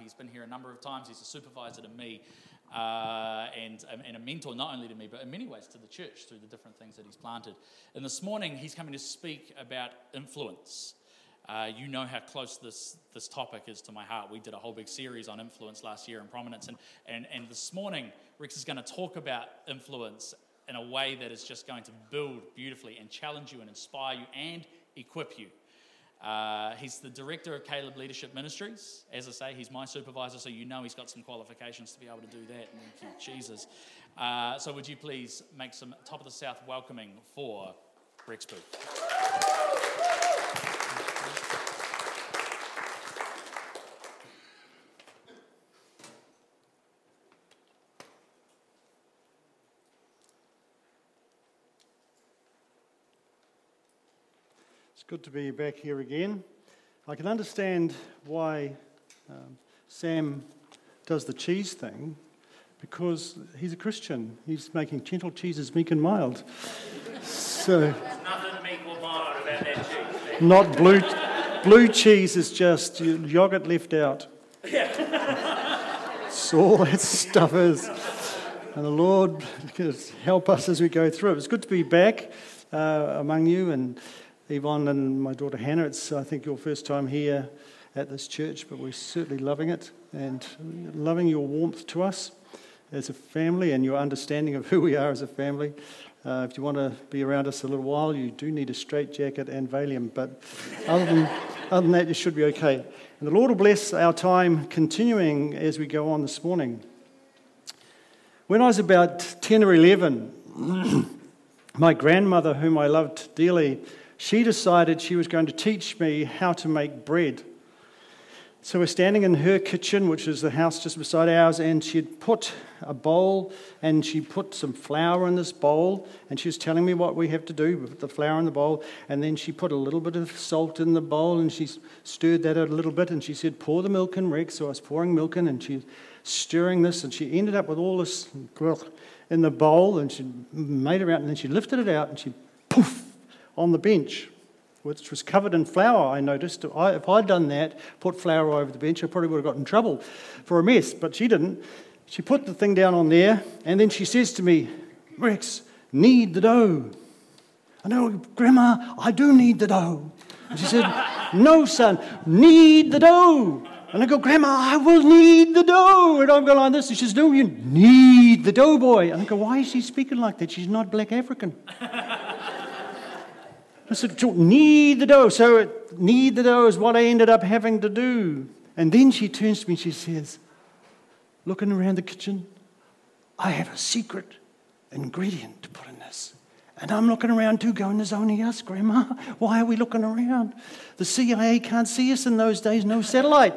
he's been here a number of times. He's a supervisor to me uh, and, and a mentor not only to me, but in many ways to the church through the different things that he's planted. And this morning, he's coming to speak about influence. Uh, you know how close this, this topic is to my heart. We did a whole big series on influence last year and prominence. And, and, and this morning, Rex is going to talk about influence in a way that is just going to build beautifully and challenge you and inspire you and equip you. Uh, he's the director of Caleb Leadership Ministries. As I say, he's my supervisor, so you know he's got some qualifications to be able to do that. Thank you, Jesus. Uh, so, would you please make some top of the south welcoming for Rex Booth? Good to be back here again. I can understand why um, Sam does the cheese thing because he's a Christian. He's making gentle cheeses meek and mild. So, There's nothing meek or mild about that cheese. Not blue, blue cheese is just yogurt left out. That's all that stuff is. And the Lord can help us as we go through it. It's good to be back uh, among you and Yvonne and my daughter Hannah, it's, I think, your first time here at this church, but we're certainly loving it and loving your warmth to us as a family and your understanding of who we are as a family. Uh, if you want to be around us a little while, you do need a straight jacket and Valium, but other than, other than that, you should be okay. And the Lord will bless our time continuing as we go on this morning. When I was about 10 or 11, my grandmother, whom I loved dearly, she decided she was going to teach me how to make bread. So we're standing in her kitchen, which is the house just beside ours, and she'd put a bowl and she put some flour in this bowl, and she was telling me what we have to do with the flour in the bowl. And then she put a little bit of salt in the bowl and she stirred that out a little bit, and she said, Pour the milk in, Rex. So I was pouring milk in, and she's stirring this, and she ended up with all this in the bowl, and she made it out, and then she lifted it out, and she poof on the bench, which was covered in flour, I noticed. If I'd done that, put flour over the bench, I probably would have got in trouble for a mess, but she didn't. She put the thing down on there, and then she says to me, Rex, knead the dough. I know, Grandma, I do need the dough. And she said, No, son, knead the dough. And I go, Grandma, I will knead the dough. And I'm going like this. And she says, No, you knead the dough, boy. And I go, Why is she speaking like that? She's not black African. I said, knead the dough. So knead the dough is what I ended up having to do. And then she turns to me and she says, looking around the kitchen, I have a secret ingredient to put in this. And I'm looking around too, going, There's only us, Grandma. Why are we looking around? The CIA can't see us in those days, no satellite.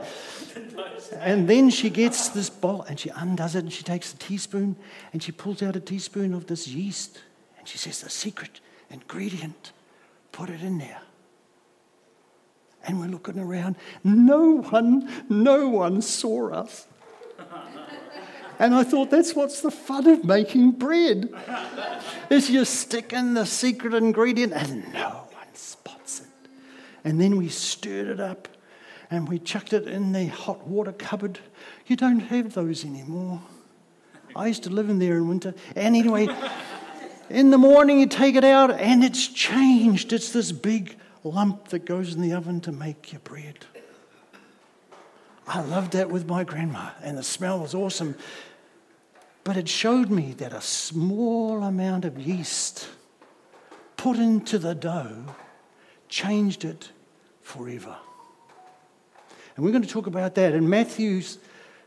And then she gets this bowl and she undoes it and she takes a teaspoon and she pulls out a teaspoon of this yeast and she says, The secret ingredient put it in there. And we're looking around. No one, no one saw us. And I thought, that's what's the fun of making bread. Is you stick in the secret ingredient and no one spots it. And then we stirred it up and we chucked it in the hot water cupboard. You don't have those anymore. I used to live in there in winter. And anyway, in the morning, you take it out, and it's changed. It's this big lump that goes in the oven to make your bread. I loved that with my grandma, and the smell was awesome. But it showed me that a small amount of yeast put into the dough changed it forever. And we're going to talk about that in Matthew's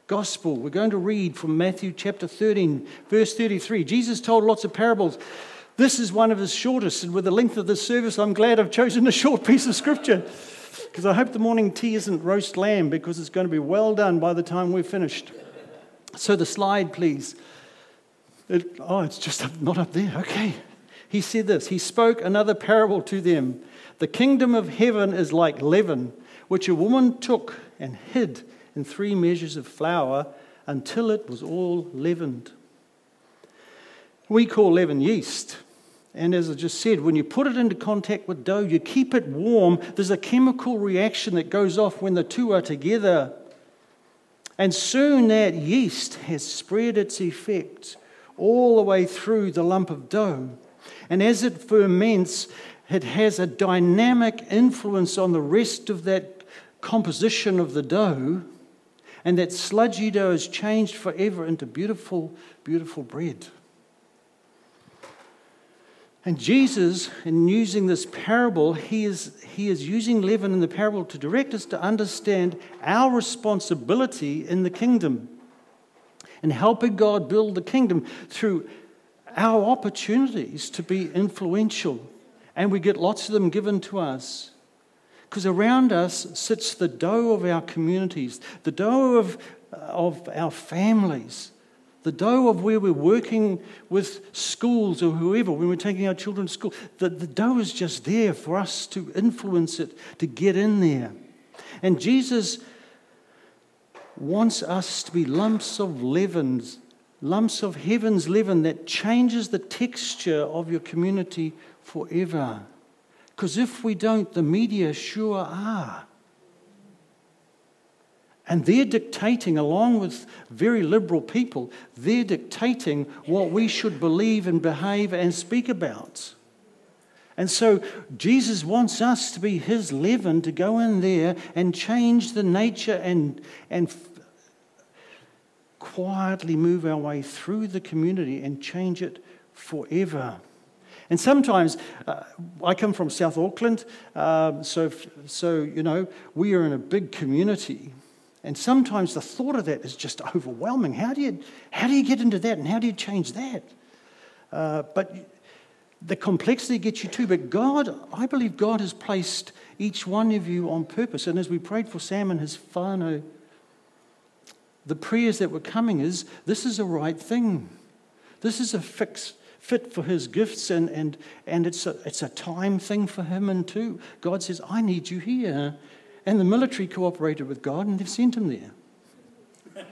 gospel. We're going to read from Matthew chapter 13, verse 33. Jesus told lots of parables. This is one of his shortest, and with the length of this service, I'm glad I've chosen a short piece of scripture because I hope the morning tea isn't roast lamb because it's going to be well done by the time we're finished. So, the slide, please. It, oh, it's just not up there. Okay. He said this He spoke another parable to them. The kingdom of heaven is like leaven, which a woman took and hid in three measures of flour until it was all leavened. We call leaven yeast. And as I just said, when you put it into contact with dough, you keep it warm. There's a chemical reaction that goes off when the two are together. And soon that yeast has spread its effect all the way through the lump of dough. And as it ferments, it has a dynamic influence on the rest of that composition of the dough. And that sludgy dough is changed forever into beautiful, beautiful bread. And Jesus, in using this parable, he is, he is using leaven in the parable to direct us to understand our responsibility in the kingdom and helping God build the kingdom through our opportunities to be influential. And we get lots of them given to us. Because around us sits the dough of our communities, the dough of, of our families, the dough of where we're working with schools or whoever, when we're taking our children to school, the, the dough is just there for us to influence it, to get in there. And Jesus wants us to be lumps of leaven, lumps of heaven's leaven that changes the texture of your community forever. Because if we don't, the media sure are. And they're dictating, along with very liberal people, they're dictating what we should believe and behave and speak about. And so Jesus wants us to be his leaven to go in there and change the nature and, and quietly move our way through the community and change it forever. And sometimes uh, I come from South Auckland, um, so, so, you know, we are in a big community. And sometimes the thought of that is just overwhelming. How do you, how do you get into that and how do you change that? Uh, but the complexity gets you too. But God, I believe God has placed each one of you on purpose. And as we prayed for Sam and his whānau, the prayers that were coming is this is a right thing. This is a fix, fit for his gifts, and, and, and it's, a, it's a time thing for him, and too. God says, I need you here. And the military cooperated with God and they've sent him there.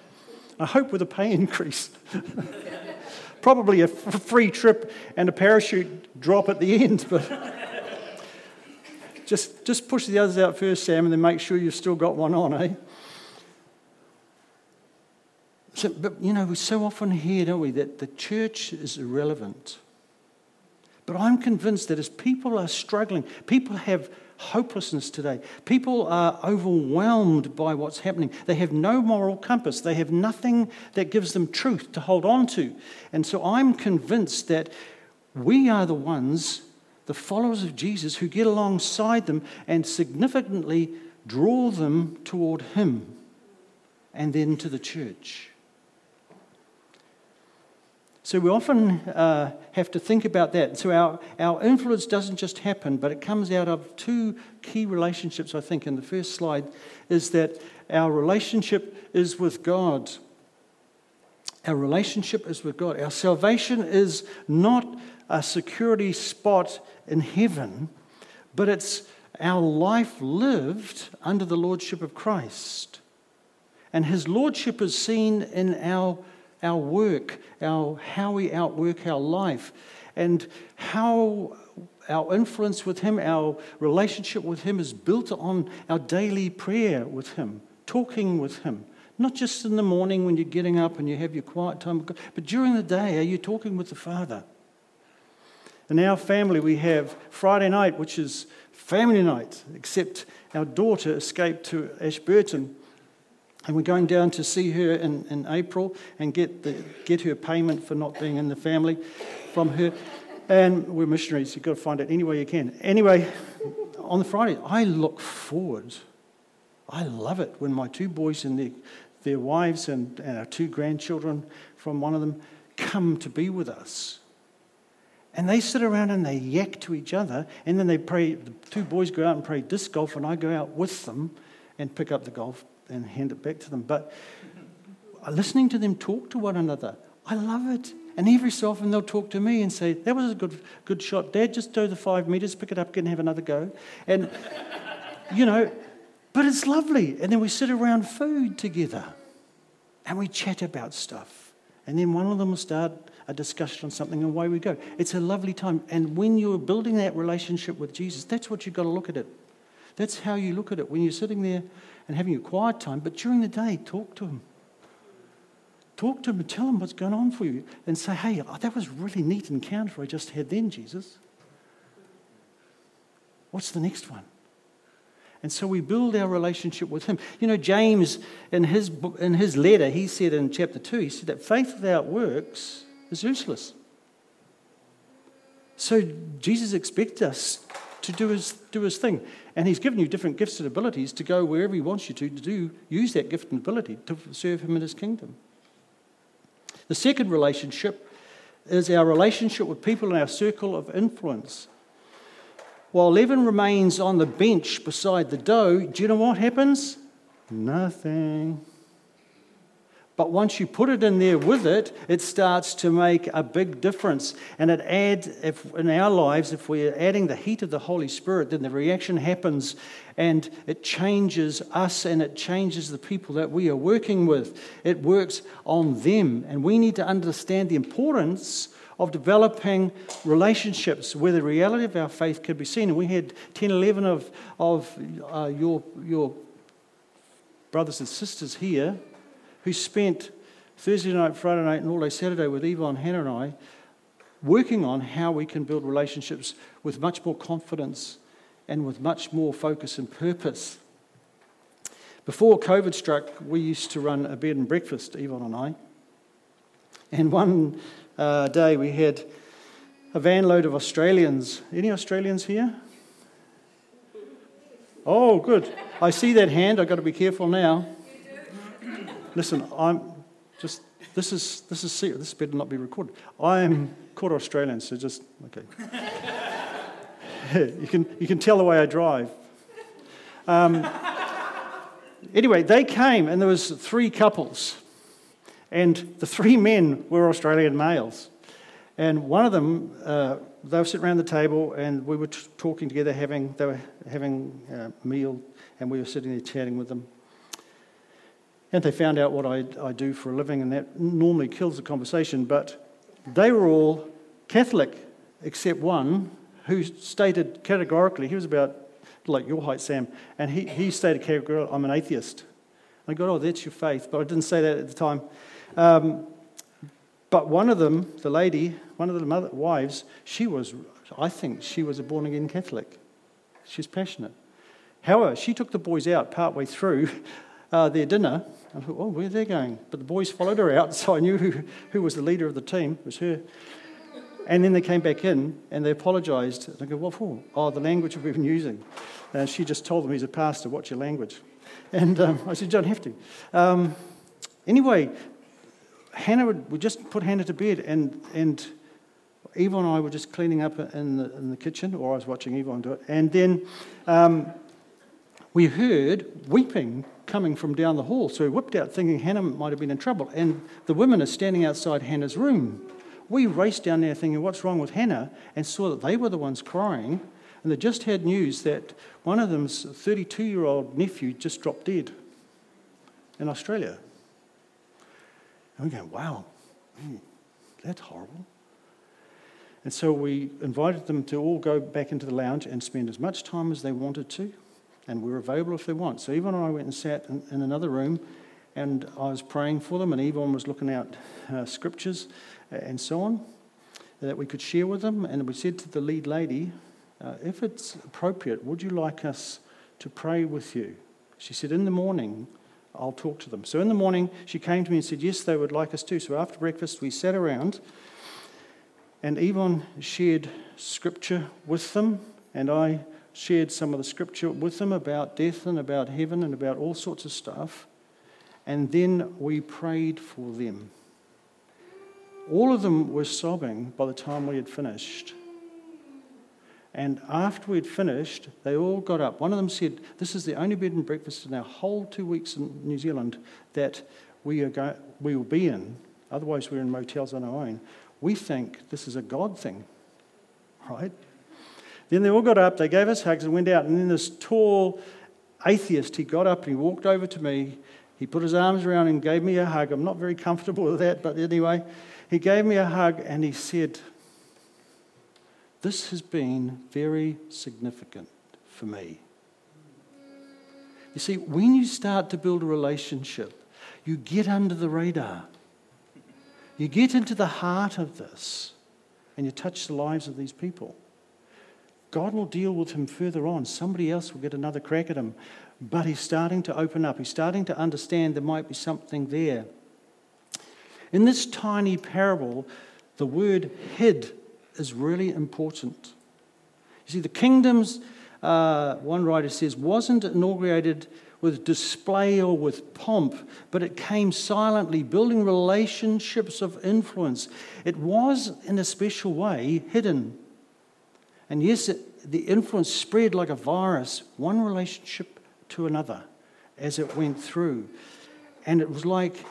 I hope with a pay increase. Probably a f- free trip and a parachute drop at the end, but just, just push the others out first, Sam, and then make sure you've still got one on, eh? So, but you know, we so often hear, don't we, that the church is irrelevant. But I'm convinced that as people are struggling, people have hopelessness today. People are overwhelmed by what's happening. They have no moral compass, they have nothing that gives them truth to hold on to. And so I'm convinced that we are the ones, the followers of Jesus, who get alongside them and significantly draw them toward Him and then to the church. So we often uh, have to think about that. So our, our influence doesn't just happen, but it comes out of two key relationships, I think, in the first slide, is that our relationship is with God. Our relationship is with God. Our salvation is not a security spot in heaven, but it's our life lived under the lordship of Christ. And his lordship is seen in our our work, our, how we outwork our life, and how our influence with Him, our relationship with Him is built on our daily prayer with Him, talking with Him. Not just in the morning when you're getting up and you have your quiet time, but during the day, are you talking with the Father? In our family, we have Friday night, which is family night, except our daughter escaped to Ashburton and we're going down to see her in, in April and get, the, get her payment for not being in the family from her. And we're missionaries, you've got to find it any way you can. Anyway, on the Friday, I look forward. I love it when my two boys and their, their wives and, and our two grandchildren from one of them come to be with us. And they sit around and they yak to each other, and then they pray. The two boys go out and play disc golf, and I go out with them and pick up the golf and hand it back to them. But listening to them talk to one another, I love it. And every so often they'll talk to me and say, That was a good, good shot, Dad. Just do the five meters, pick it up, get and have another go. And, you know, but it's lovely. And then we sit around food together and we chat about stuff. And then one of them will start a discussion on something and away we go. It's a lovely time. And when you're building that relationship with Jesus, that's what you've got to look at it. That's how you look at it. When you're sitting there and having a quiet time, but during the day, talk to him. Talk to them and tell them what's going on for you and say, hey, oh, that was a really neat encounter I just had then, Jesus. What's the next one? And so we build our relationship with him. You know, James, in his, book, in his letter, he said in chapter 2, he said that faith without works is useless. So Jesus expects us to do his, do his thing. And he's given you different gifts and abilities to go wherever he wants you to, to do, use that gift and ability to serve him in his kingdom. The second relationship is our relationship with people in our circle of influence. While leaven remains on the bench beside the dough, do you know what happens? Nothing. But once you put it in there with it, it starts to make a big difference. And it adds, if, in our lives, if we're adding the heat of the Holy Spirit, then the reaction happens and it changes us and it changes the people that we are working with. It works on them. And we need to understand the importance of developing relationships where the reality of our faith could be seen. And we had 10, 11 of, of uh, your, your brothers and sisters here who spent Thursday night, Friday night, and all day Saturday with Yvonne, Hannah, and I working on how we can build relationships with much more confidence and with much more focus and purpose. Before COVID struck, we used to run a bed and breakfast, Yvonne and I. And one uh, day we had a van load of Australians. Any Australians here? Oh, good. I see that hand. I've got to be careful now. Listen, I'm just, this is, this is serious. This better not be recorded. I am quarter Australian, so just, okay. you, can, you can tell the way I drive. Um, anyway, they came, and there was three couples. And the three men were Australian males. And one of them, uh, they were sitting around the table and we were t- talking together, having, they were having a meal, and we were sitting there chatting with them. And they found out what I, I do for a living, and that normally kills the conversation. But they were all Catholic, except one who stated categorically, he was about like your height, Sam, and he, he stated categorically, I'm an atheist. I go, oh, that's your faith. But I didn't say that at the time. Um, but one of them, the lady, one of the mother, wives, she was, I think she was a born again Catholic. She's passionate. However, she took the boys out partway through uh, their dinner. I thought, oh, where are they going? But the boys followed her out, so I knew who, who was the leader of the team. It was her. And then they came back in and they apologised. And I go, what for? Oh, the language we've been using. And she just told them he's a pastor, watch your language. And um, I said, don't have to. Um, anyway, Hannah would, just put Hannah to bed, and, and Yvonne and I were just cleaning up in the, in the kitchen, or I was watching Yvonne do it. And then um, we heard weeping coming from down the hall. So we whipped out thinking Hannah might have been in trouble. And the women are standing outside Hannah's room. We raced down there thinking, what's wrong with Hannah? And saw that they were the ones crying. And they just had news that one of them's 32 year old nephew just dropped dead in Australia. And we go, wow, that's horrible. And so we invited them to all go back into the lounge and spend as much time as they wanted to, and we are available if they want. So Yvonne and I went and sat in, in another room, and I was praying for them, and Yvonne was looking out uh, scriptures and so on that we could share with them. And we said to the lead lady, uh, if it's appropriate, would you like us to pray with you? She said, in the morning, I'll talk to them. So in the morning, she came to me and said, Yes, they would like us to. So after breakfast, we sat around, and Yvonne shared scripture with them, and I shared some of the scripture with them about death and about heaven and about all sorts of stuff. And then we prayed for them. All of them were sobbing by the time we had finished. And after we'd finished, they all got up. One of them said, This is the only bed and breakfast in our whole two weeks in New Zealand that we, are go- we will be in. Otherwise, we're in motels on our own. We think this is a God thing, right? Then they all got up, they gave us hugs and went out. And then this tall atheist, he got up and he walked over to me. He put his arms around and gave me a hug. I'm not very comfortable with that, but anyway, he gave me a hug and he said, this has been very significant for me. You see, when you start to build a relationship, you get under the radar. You get into the heart of this and you touch the lives of these people. God will deal with him further on. Somebody else will get another crack at him. But he's starting to open up. He's starting to understand there might be something there. In this tiny parable, the word hid is really important. You see, the kingdoms, uh, one writer says, wasn't inaugurated with display or with pomp, but it came silently, building relationships of influence. It was, in a special way, hidden. And yes, it, the influence spread like a virus, one relationship to another as it went through. And it was like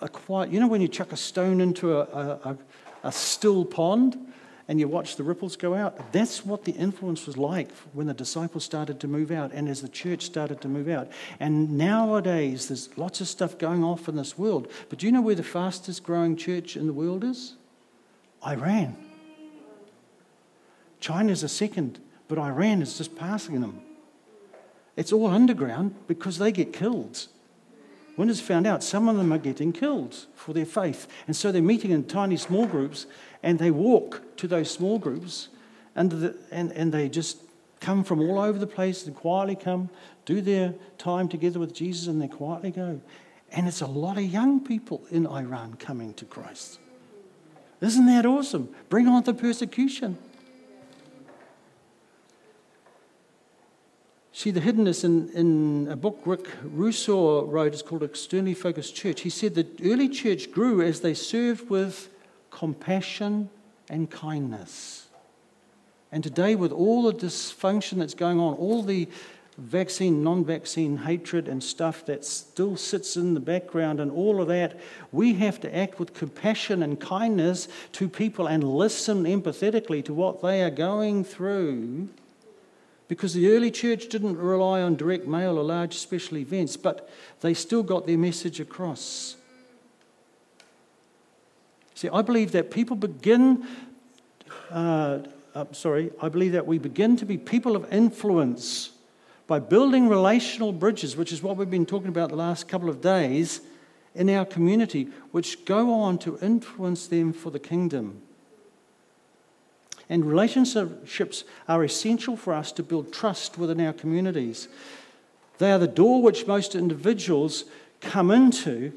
a quiet, you know, when you chuck a stone into a, a, a still pond and you watch the ripples go out? That's what the influence was like when the disciples started to move out and as the church started to move out. And nowadays, there's lots of stuff going off in this world. But do you know where the fastest growing church in the world is? Iran. China's a second, but Iran is just passing them. It's all underground because they get killed. When it's found out, some of them are getting killed for their faith. And so they're meeting in tiny small groups and they walk to those small groups and, the, and, and they just come from all over the place and quietly come, do their time together with Jesus, and they quietly go. And it's a lot of young people in Iran coming to Christ. Isn't that awesome? Bring on the persecution. See, the hiddenness in, in a book Rick Rusaw wrote is called Externally Focused Church. He said the early church grew as they served with compassion and kindness. And today, with all the dysfunction that's going on, all the vaccine, non vaccine hatred and stuff that still sits in the background, and all of that, we have to act with compassion and kindness to people and listen empathetically to what they are going through because the early church didn't rely on direct mail or large special events, but they still got their message across. See, I believe that people begin, uh, uh, sorry, I believe that we begin to be people of influence by building relational bridges, which is what we've been talking about the last couple of days in our community, which go on to influence them for the kingdom. And relationships are essential for us to build trust within our communities. They are the door which most individuals come into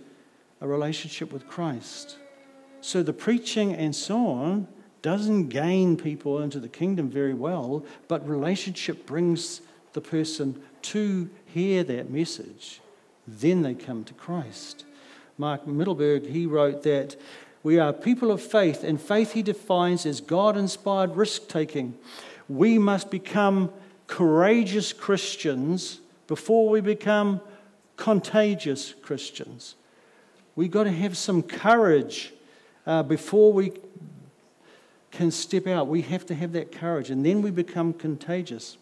a relationship with Christ. So the preaching and so on doesn't gain people into the kingdom very well, but relationship brings the person to hear that message. Then they come to Christ. Mark Mittelberg, he wrote that we are people of faith, and faith he defines as God inspired risk taking. We must become courageous Christians before we become contagious Christians. We've got to have some courage uh, before we can step out. We have to have that courage, and then we become contagious.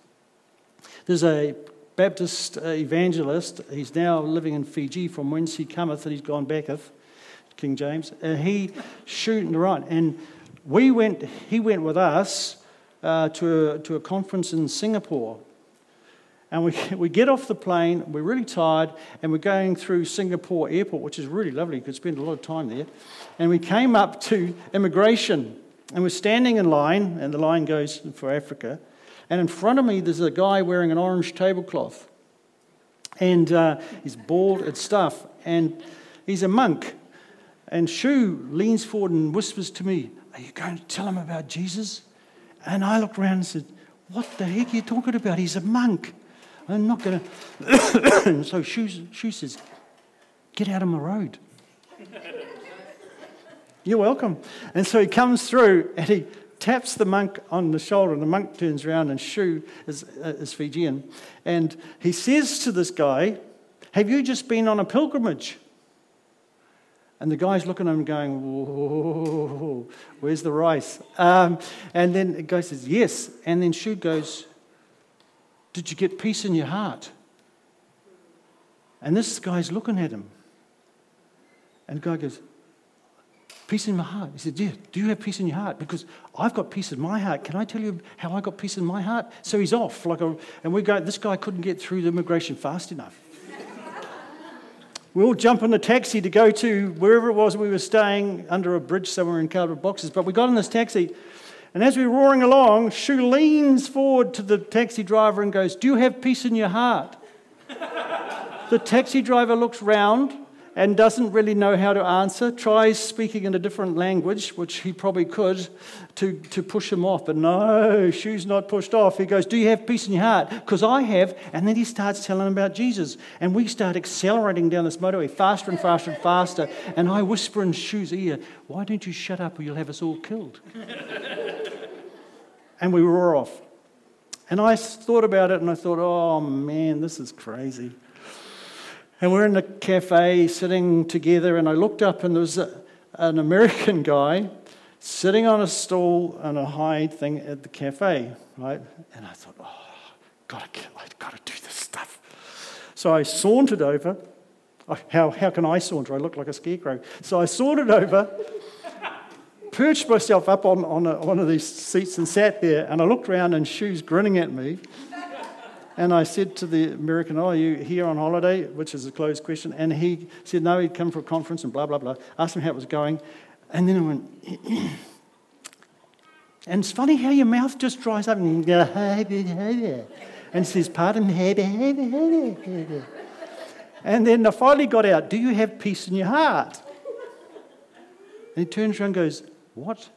There's a Baptist evangelist, he's now living in Fiji from whence he cometh, and he's gone backeth. King James, and he shooting the right. And we went, he went with us uh, to, a, to a conference in Singapore. And we, we get off the plane, we're really tired, and we're going through Singapore airport, which is really lovely. You could spend a lot of time there. And we came up to immigration, and we're standing in line, and the line goes for Africa. And in front of me, there's a guy wearing an orange tablecloth. And uh, he's bald and stuff. And he's a monk. And Shu leans forward and whispers to me, Are you going to tell him about Jesus? And I looked around and said, What the heck are you talking about? He's a monk. I'm not going to. so Shu, Shu says, Get out of my road. You're welcome. And so he comes through and he taps the monk on the shoulder, and the monk turns around, and Shu is, uh, is Fijian. And he says to this guy, Have you just been on a pilgrimage? And the guy's looking at him going, Whoa, where's the rice? Um, and then the guy says, Yes. And then Shu goes, Did you get peace in your heart? And this guy's looking at him. And the guy goes, Peace in my heart. He said, Yeah, do you have peace in your heart? Because I've got peace in my heart. Can I tell you how I got peace in my heart? So he's off. Like a, and we go, this guy couldn't get through the immigration fast enough. We all jump in the taxi to go to wherever it was we were staying under a bridge somewhere in cardboard boxes. But we got in this taxi, and as we were roaring along, Shu leans forward to the taxi driver and goes, Do you have peace in your heart? the taxi driver looks round and doesn't really know how to answer, tries speaking in a different language, which he probably could, to, to push him off. But no, Shu's not pushed off. He goes, Do you have peace in your heart? Because I have. And then he starts telling him about Jesus. And we start accelerating down this motorway faster and faster and faster. And I whisper in Shu's ear, Why don't you shut up or you'll have us all killed? and we roar off. And I thought about it and I thought, Oh man, this is crazy. And we're in a cafe sitting together, and I looked up, and there was a, an American guy sitting on a stool on a high thing at the cafe, right? And I thought, oh, gotta get, I've got to do this stuff. So I sauntered over. How, how can I saunter? I look like a scarecrow. So I sauntered over, perched myself up on, on a, one of these seats and sat there, and I looked around, and Shu's grinning at me. And I said to the American, Oh, are you here on holiday? Which is a closed question. And he said, No, he'd come for a conference and blah, blah, blah. Asked him how it was going. And then I went, And it's funny how your mouth just dries up and you go, and says, Pardon, hey, beh, and then I finally got out, Do you have peace in your heart? And he turns around and goes, What?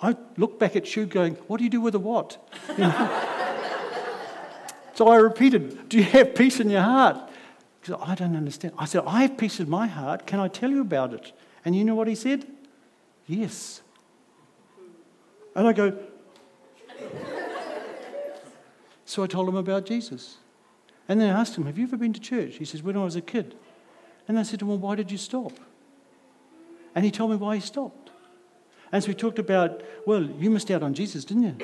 I look back at you going, What do you do with a what? You know? So I repeated, Do you have peace in your heart? He said, I don't understand. I said, I have peace in my heart. Can I tell you about it? And you know what he said? Yes. And I go, So I told him about Jesus. And then I asked him, Have you ever been to church? He says, When I was a kid. And I said to him, Well, why did you stop? And he told me why he stopped. And so we talked about, Well, you missed out on Jesus, didn't you?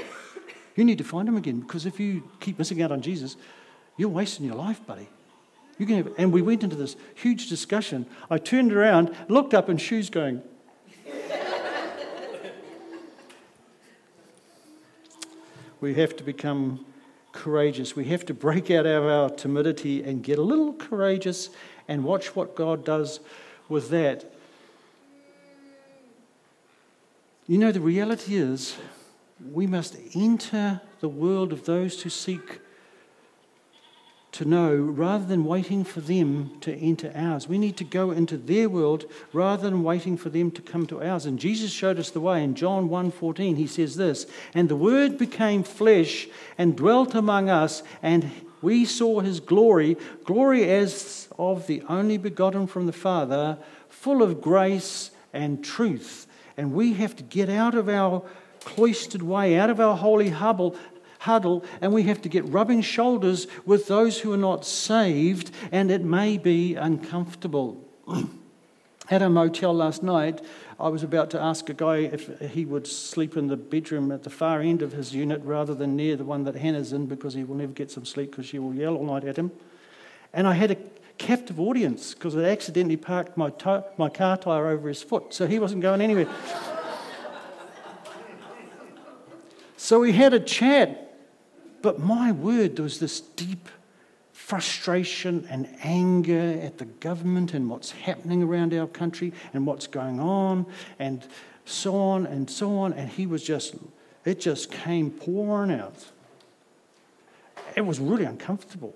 You need to find him again because if you keep missing out on Jesus, you're wasting your life, buddy. You can have, and we went into this huge discussion. I turned around, looked up, and Shu's going. we have to become courageous. We have to break out of our timidity and get a little courageous and watch what God does with that. You know, the reality is we must enter the world of those who seek to know rather than waiting for them to enter ours. We need to go into their world rather than waiting for them to come to ours. And Jesus showed us the way. In John 1:14 he says this, "And the word became flesh and dwelt among us, and we saw his glory, glory as of the only begotten from the Father, full of grace and truth." And we have to get out of our cloistered way, out of our holy huddle, huddle, and we have to get rubbing shoulders with those who are not saved, and it may be uncomfortable. At a motel last night, I was about to ask a guy if he would sleep in the bedroom at the far end of his unit rather than near the one that Hannah's in because he will never get some sleep because she will yell all night at him. And I had a captive audience because I accidentally parked my, to- my car tyre over his foot, so he wasn't going anywhere. So we had a chat, but my word, there was this deep frustration and anger at the government and what's happening around our country and what's going on and so on and so on. And he was just, it just came pouring out. It was really uncomfortable.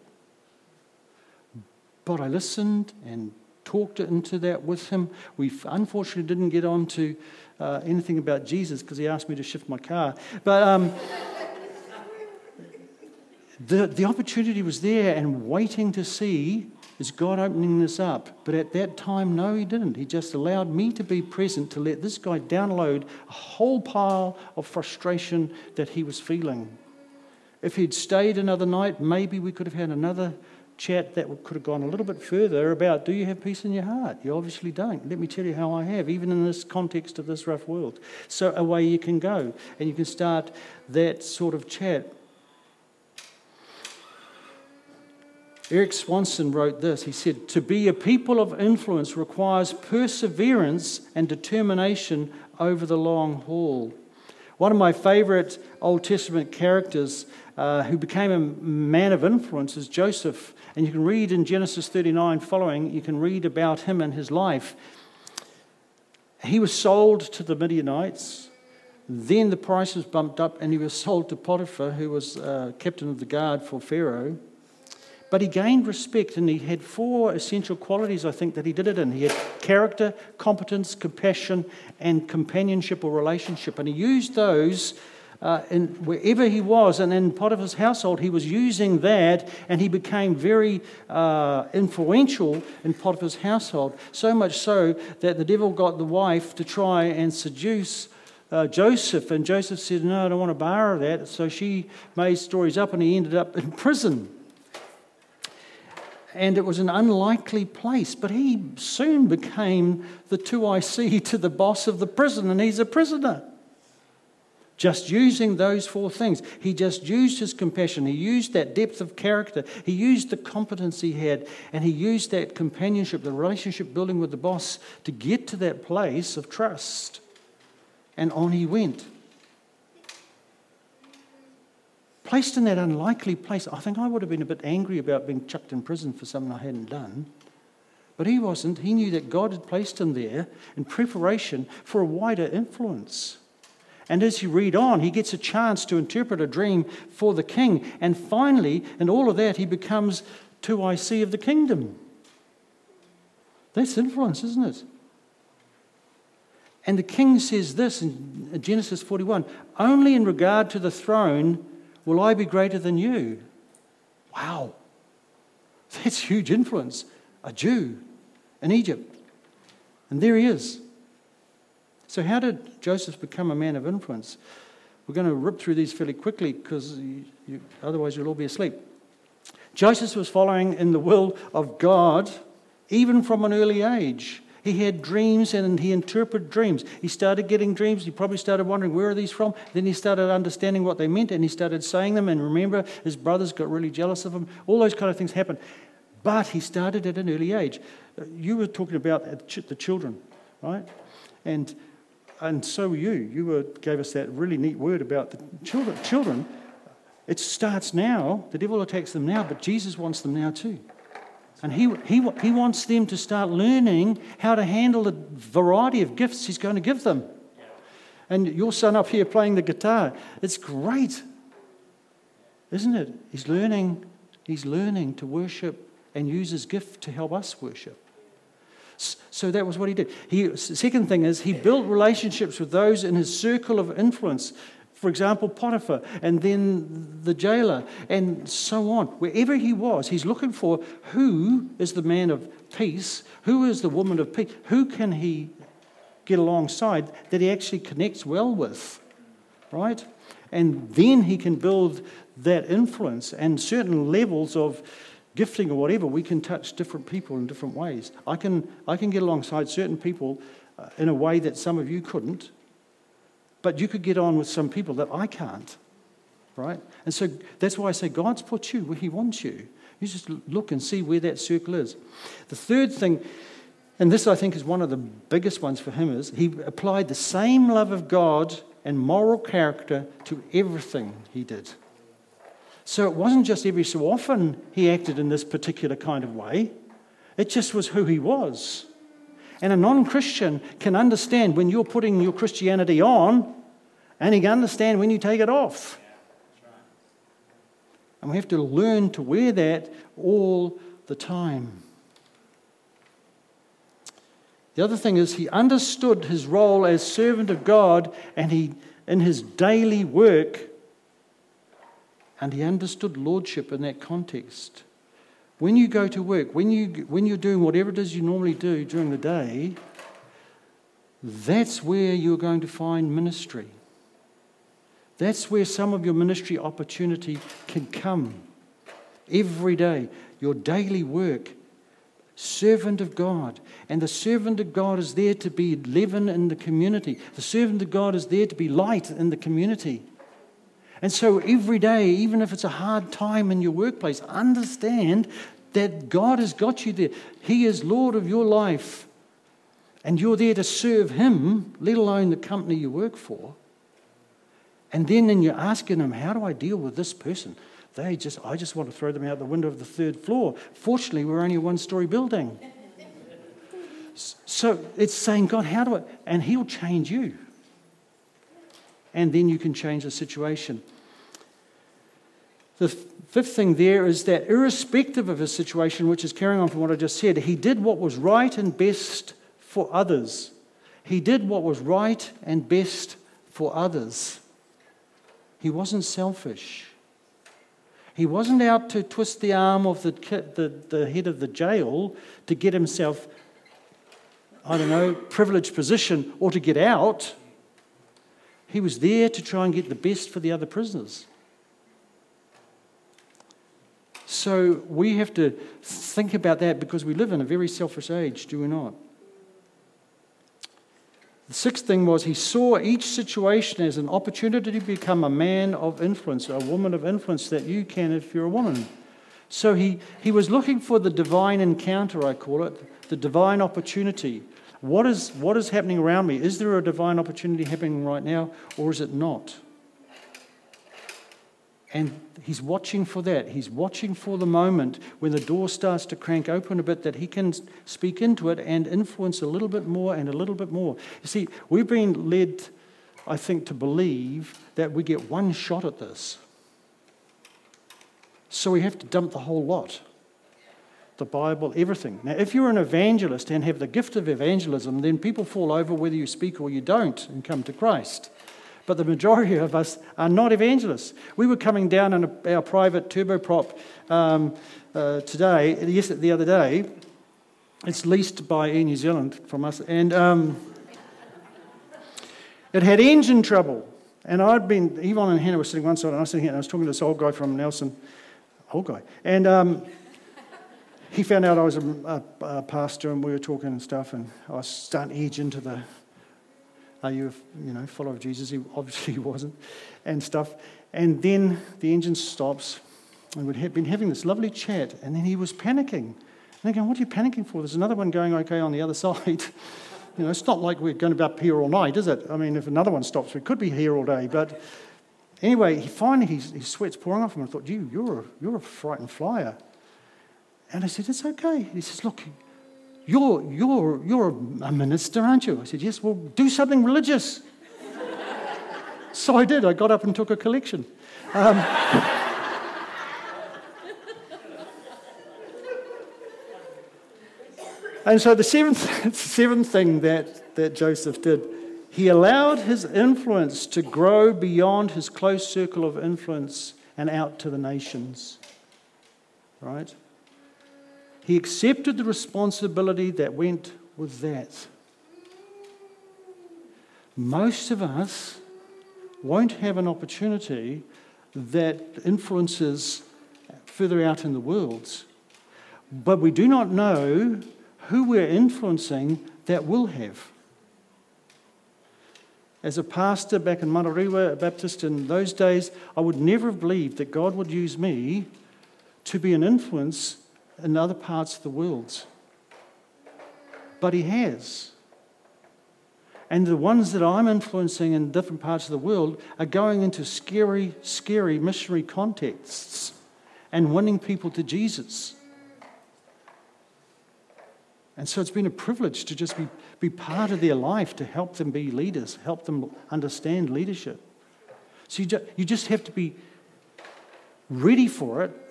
But I listened and talked into that with him. We unfortunately didn't get on to uh, anything about Jesus because he asked me to shift my car. But um, the, the opportunity was there and waiting to see is God opening this up. But at that time, no, he didn't. He just allowed me to be present to let this guy download a whole pile of frustration that he was feeling. If he'd stayed another night, maybe we could have had another chat that could have gone a little bit further about do you have peace in your heart? You obviously don't. Let me tell you how I have, even in this context of this rough world. So, away you can go and you can start that sort of chat. Eric Swanson wrote this. He said, To be a people of influence requires perseverance and determination over the long haul. One of my favorite Old Testament characters uh, who became a man of influence is Joseph. And you can read in Genesis 39 following, you can read about him and his life. He was sold to the Midianites. Then the price was bumped up and he was sold to Potiphar, who was uh, captain of the guard for Pharaoh. But he gained respect and he had four essential qualities, I think, that he did it in. He had character, competence, compassion, and companionship or relationship. And he used those uh, in wherever he was. And in Potiphar's household, he was using that and he became very uh, influential in Potiphar's household. So much so that the devil got the wife to try and seduce. Uh, Joseph, and Joseph said, No, I don't want to borrow that. So she made stories up, and he ended up in prison and it was an unlikely place. But he soon became the 2IC to the boss of the prison, and he's a prisoner. Just using those four things. He just used his compassion. He used that depth of character. He used the competence he had. And he used that companionship, the relationship building with the boss to get to that place of trust. And on he went. placed in that unlikely place, I think I would have been a bit angry about being chucked in prison for something I hadn't done. But he wasn't. He knew that God had placed him there in preparation for a wider influence. And as you read on, he gets a chance to interpret a dream for the king. And finally, in all of that, he becomes 2IC of the kingdom. That's influence, isn't it? And the king says this in Genesis 41 only in regard to the throne Will I be greater than you? Wow. That's huge influence. A Jew in Egypt. And there he is. So, how did Joseph become a man of influence? We're going to rip through these fairly quickly because you, you, otherwise you'll all be asleep. Joseph was following in the will of God even from an early age. He had dreams and he interpreted dreams. He started getting dreams. He probably started wondering, where are these from? Then he started understanding what they meant and he started saying them. And remember, his brothers got really jealous of him. All those kind of things happened. But he started at an early age. You were talking about the children, right? And, and so you. You were, gave us that really neat word about the children. Children, it starts now. The devil attacks them now, but Jesus wants them now too. And he, he, he wants them to start learning how to handle the variety of gifts he's going to give them. And your son up here playing the guitar, it's great, isn't it? He's learning, he's learning to worship and use his gift to help us worship. So that was what he did. He, second thing is, he built relationships with those in his circle of influence. For example, Potiphar, and then the jailer, and so on. Wherever he was, he's looking for who is the man of peace, who is the woman of peace, who can he get alongside that he actually connects well with, right? And then he can build that influence and certain levels of gifting or whatever. We can touch different people in different ways. I can, I can get alongside certain people uh, in a way that some of you couldn't but you could get on with some people that I can't, right? And so that's why I say God's put you where He wants you. You just look and see where that circle is. The third thing, and this I think is one of the biggest ones for him, is he applied the same love of God and moral character to everything he did. So it wasn't just every so often he acted in this particular kind of way, it just was who he was. And a non Christian can understand when you're putting your Christianity on, and he can understand when you take it off. And we have to learn to wear that all the time. The other thing is, he understood his role as servant of God and he, in his daily work, and he understood lordship in that context. When you go to work, when, you, when you're doing whatever it is you normally do during the day, that's where you're going to find ministry. That's where some of your ministry opportunity can come. Every day, your daily work, servant of God. And the servant of God is there to be leaven in the community. The servant of God is there to be light in the community. And so every day, even if it's a hard time in your workplace, understand that God has got you there. He is Lord of your life. And you're there to serve Him, let alone the company you work for. And then, and you're asking them, how do I deal with this person? They just, I just want to throw them out the window of the third floor. Fortunately, we're only a one story building. So it's saying, God, how do I? And He'll change you. And then you can change the situation. The fifth thing there is that, irrespective of his situation, which is carrying on from what I just said, he did what was right and best for others. He did what was right and best for others. He wasn't selfish. He wasn't out to twist the arm of the, the, the head of the jail to get himself, I don't know, privileged position or to get out. He was there to try and get the best for the other prisoners. So we have to think about that because we live in a very selfish age, do we not? The sixth thing was he saw each situation as an opportunity to become a man of influence, a woman of influence that you can if you're a woman. So he, he was looking for the divine encounter, I call it, the divine opportunity. What is, what is happening around me? Is there a divine opportunity happening right now, or is it not? And he's watching for that. He's watching for the moment when the door starts to crank open a bit that he can speak into it and influence a little bit more and a little bit more. You see, we've been led, I think, to believe that we get one shot at this. So we have to dump the whole lot the Bible, everything. Now, if you're an evangelist and have the gift of evangelism, then people fall over whether you speak or you don't and come to Christ but the majority of us are not evangelists. We were coming down in a, our private turboprop um, uh, today, yes, the other day. It's leased by Air New Zealand from us, and um, it had engine trouble. And I'd been, Yvonne and Hannah were sitting one side, and I was sitting here, and I was talking to this old guy from Nelson, old guy, and um, he found out I was a, a, a, pastor, and we were talking and stuff, and I was starting to edge into the are you, you know, follower of Jesus? He obviously wasn't, and stuff. And then the engine stops, and we'd been having this lovely chat, and then he was panicking. And I'm going, what are you panicking for? There's another one going okay on the other side. you know, it's not like we're going to be up here all night, is it? I mean, if another one stops, we could be here all day. But anyway, he finally, his sweat's pouring off him. I thought, you, you're a, you're a frightened flyer. And I said, it's okay. He says, look, you're, you're, you're a minister, aren't you? I said, Yes, well, do something religious. so I did. I got up and took a collection. Um, and so the seventh, seventh thing that, that Joseph did, he allowed his influence to grow beyond his close circle of influence and out to the nations. Right? He accepted the responsibility that went with that. Most of us won't have an opportunity that influences further out in the world, but we do not know who we're influencing that will have. As a pastor back in Manurewa a Baptist in those days, I would never have believed that God would use me to be an influence in other parts of the world. But He has. And the ones that I'm influencing in different parts of the world are going into scary, scary missionary contexts and winning people to Jesus. And so it's been a privilege to just be, be part of their life, to help them be leaders, help them understand leadership. So you, ju- you just have to be ready for it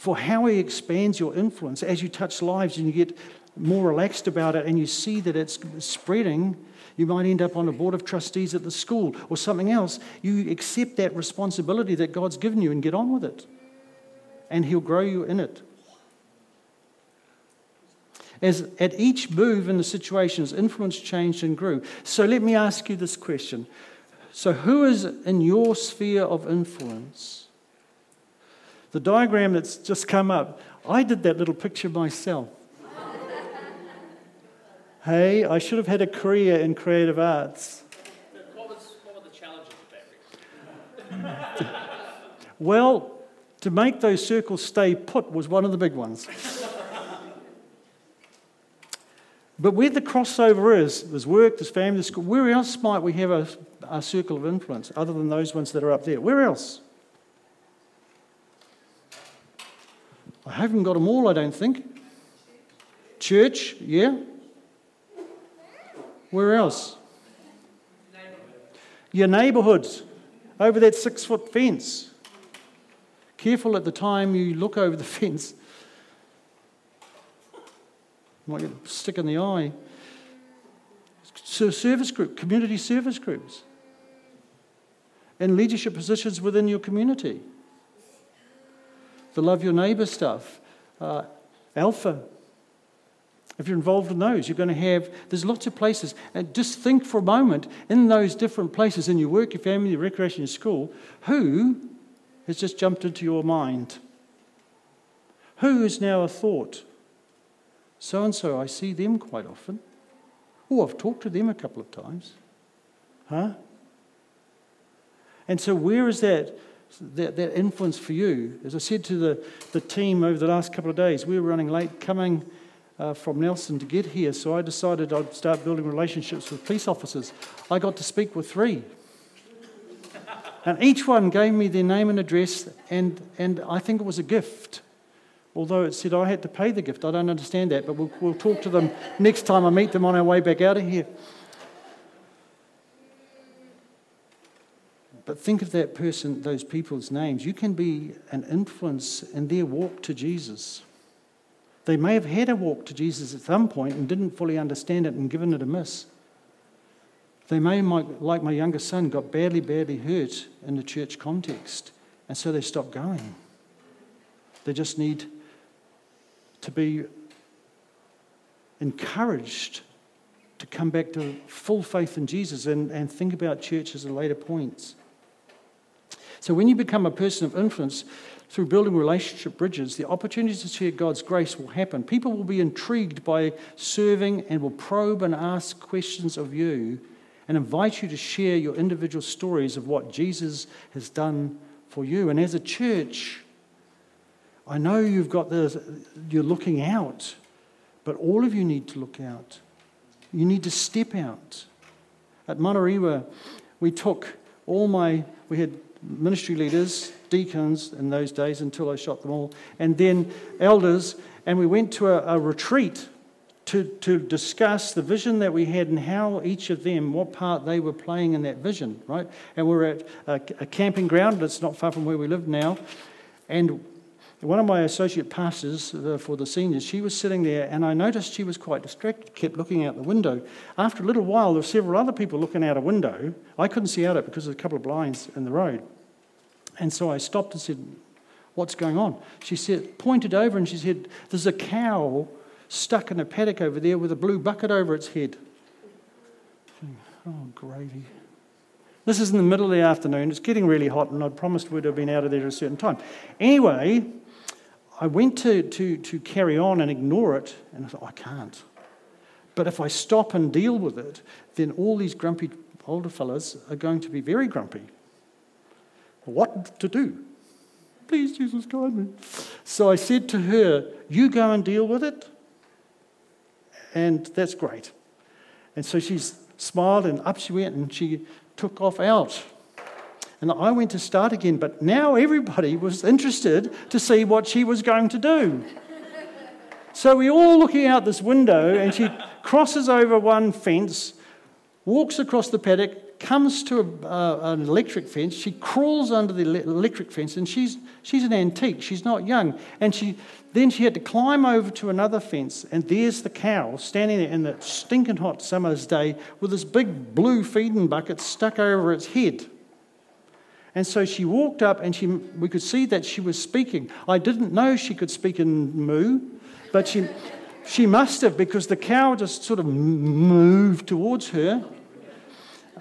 for how He expands your influence as you touch lives and you get more relaxed about it and you see that it's spreading. You might end up on a board of trustees at the school or something else. You accept that responsibility that God's given you and get on with it. And He'll grow you in it. As at each move in the situations, influence changed and grew. So let me ask you this question. So, who is in your sphere of influence? The diagram that's just come up, I did that little picture myself. hey, I should have had a career in creative arts. What, was, what were the challenges of that? well, to make those circles stay put was one of the big ones. but where the crossover is, there's work, there's family, there's school, where else might we have a, our circle of influence, other than those ones that are up there? Where else? I haven't got them all, I don't think. Church, yeah. Where else? Your neighbourhoods, over that six foot fence. Careful at the time you look over the fence. Might get a stick in the eye. So service group, community service groups, and leadership positions within your community. The love your neighbour stuff, uh, Alpha. If you're involved in those, you're going to have, there's lots of places. And just think for a moment in those different places, in your work, your family, your recreation, your school, who has just jumped into your mind? Who is now a thought? So and so, I see them quite often. Oh, I've talked to them a couple of times. Huh? And so, where is that, that, that influence for you? As I said to the, the team over the last couple of days, we were running late coming uh, from Nelson to get here, so I decided I'd start building relationships with police officers. I got to speak with three. And each one gave me their name and address, and, and I think it was a gift. Although it said I had to pay the gift. I don't understand that, but we'll, we'll talk to them next time I meet them on our way back out of here. But think of that person, those people's names. You can be an influence in their walk to Jesus. They may have had a walk to Jesus at some point and didn't fully understand it and given it a miss. They may, like my younger son, got badly, badly hurt in the church context, and so they stopped going. They just need to be encouraged to come back to full faith in Jesus and, and think about church as a later points. So, when you become a person of influence through building relationship bridges, the opportunities to share God's grace will happen. People will be intrigued by serving and will probe and ask questions of you and invite you to share your individual stories of what Jesus has done for you. And as a church, I know you've got this, you're looking out, but all of you need to look out. You need to step out. At Manurewa, we took all my, we had ministry leaders, deacons in those days until I shot them all, and then elders, and we went to a, a retreat to, to discuss the vision that we had and how each of them, what part they were playing in that vision, right? And we're at a, a camping ground that's not far from where we live now. And one of my associate pastors uh, for the seniors, she was sitting there, and I noticed she was quite distracted, kept looking out the window. After a little while, there were several other people looking out a window. I couldn't see out it because there's a couple of blinds in the road. And so I stopped and said, What's going on? She said, pointed over and she said, There's a cow stuck in a paddock over there with a blue bucket over its head. Oh, gravy. This is in the middle of the afternoon. It's getting really hot, and I'd promised we'd have been out of there at a certain time. Anyway, I went to, to, to carry on and ignore it, and I thought, I can't. But if I stop and deal with it, then all these grumpy older fellas are going to be very grumpy. What to do? Please, Jesus, guide me. So I said to her, You go and deal with it and that's great. And so she smiled and up she went and she took off out. And I went to start again, but now everybody was interested to see what she was going to do. So we're all looking out this window, and she crosses over one fence, walks across the paddock, comes to a, uh, an electric fence. She crawls under the electric fence, and she's, she's an antique. She's not young. And she, then she had to climb over to another fence, and there's the cow standing there in the stinking hot summer's day with this big blue feeding bucket stuck over its head. And so she walked up, and she, we could see that she was speaking. I didn't know she could speak in moo, but she, she must have because the cow just sort of moved towards her.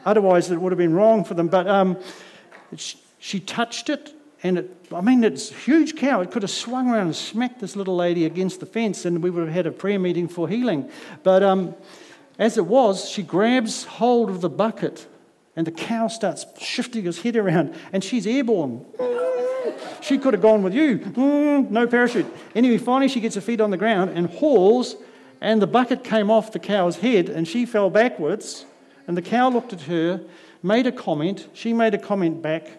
Otherwise, it would have been wrong for them. But um, she touched it, and it, I mean, it's a huge cow. It could have swung around and smacked this little lady against the fence, and we would have had a prayer meeting for healing. But um, as it was, she grabs hold of the bucket, and the cow starts shifting his head around, and she's airborne. She could have gone with you. Mm, no parachute. Anyway, finally, she gets her feet on the ground and hauls, and the bucket came off the cow's head, and she fell backwards and the cow looked at her, made a comment, she made a comment back,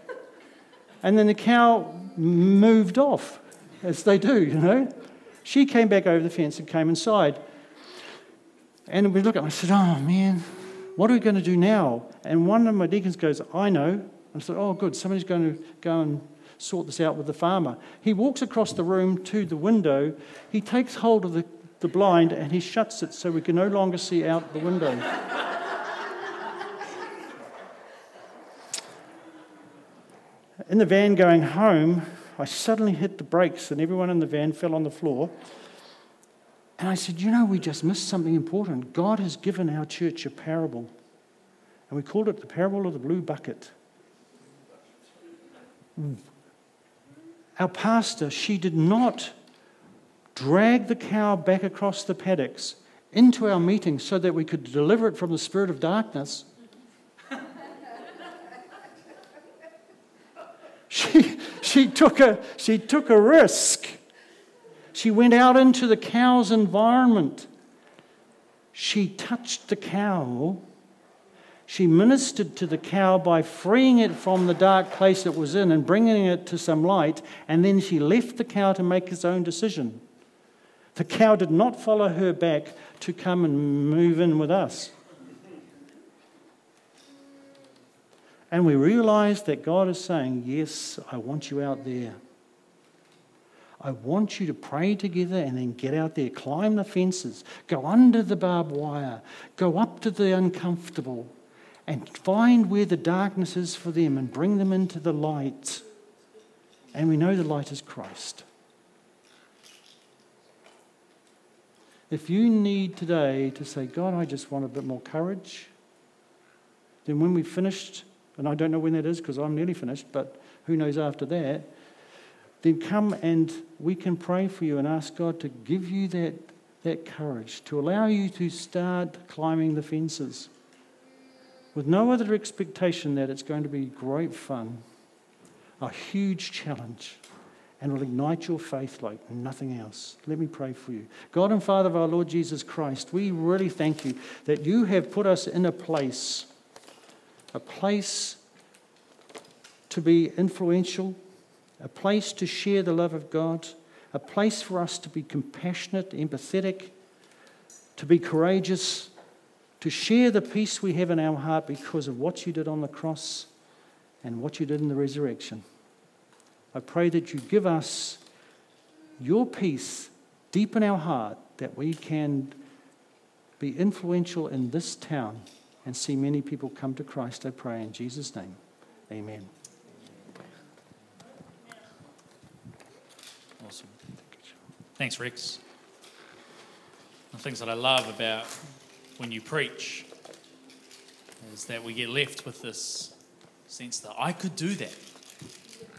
and then the cow moved off, as they do, you know. She came back over the fence and came inside. And we looked at it, I said, Oh man, what are we going to do now? And one of my deacons goes, I know. I said, Oh, good, somebody's going to go and sort this out with the farmer. He walks across the room to the window, he takes hold of the, the blind, and he shuts it so we can no longer see out the window. in the van going home, I suddenly hit the brakes, and everyone in the van fell on the floor. And I said, You know, we just missed something important. God has given our church a parable. And we called it the parable of the blue bucket. Our pastor, she did not drag the cow back across the paddocks into our meeting so that we could deliver it from the spirit of darkness. she, she, took a, she took a risk. She went out into the cow's environment. She touched the cow. She ministered to the cow by freeing it from the dark place it was in and bringing it to some light, and then she left the cow to make its own decision. The cow did not follow her back to come and move in with us. And we realize that God is saying, Yes, I want you out there. I want you to pray together and then get out there, climb the fences, go under the barbed wire, go up to the uncomfortable, and find where the darkness is for them and bring them into the light. And we know the light is Christ. If you need today to say, God, I just want a bit more courage, then when we've finished, and I don't know when that is because I'm nearly finished, but who knows after that then come and we can pray for you and ask God to give you that, that courage, to allow you to start climbing the fences with no other expectation that it's going to be great fun, a huge challenge, and will ignite your faith like nothing else. Let me pray for you. God and Father of our Lord Jesus Christ, we really thank you that you have put us in a place, a place to be influential a place to share the love of God, a place for us to be compassionate, empathetic, to be courageous, to share the peace we have in our heart because of what you did on the cross and what you did in the resurrection. I pray that you give us your peace deep in our heart that we can be influential in this town and see many people come to Christ. I pray in Jesus' name. Amen. Awesome. Thanks, Rex. The things that I love about when you preach is that we get left with this sense that I could do that.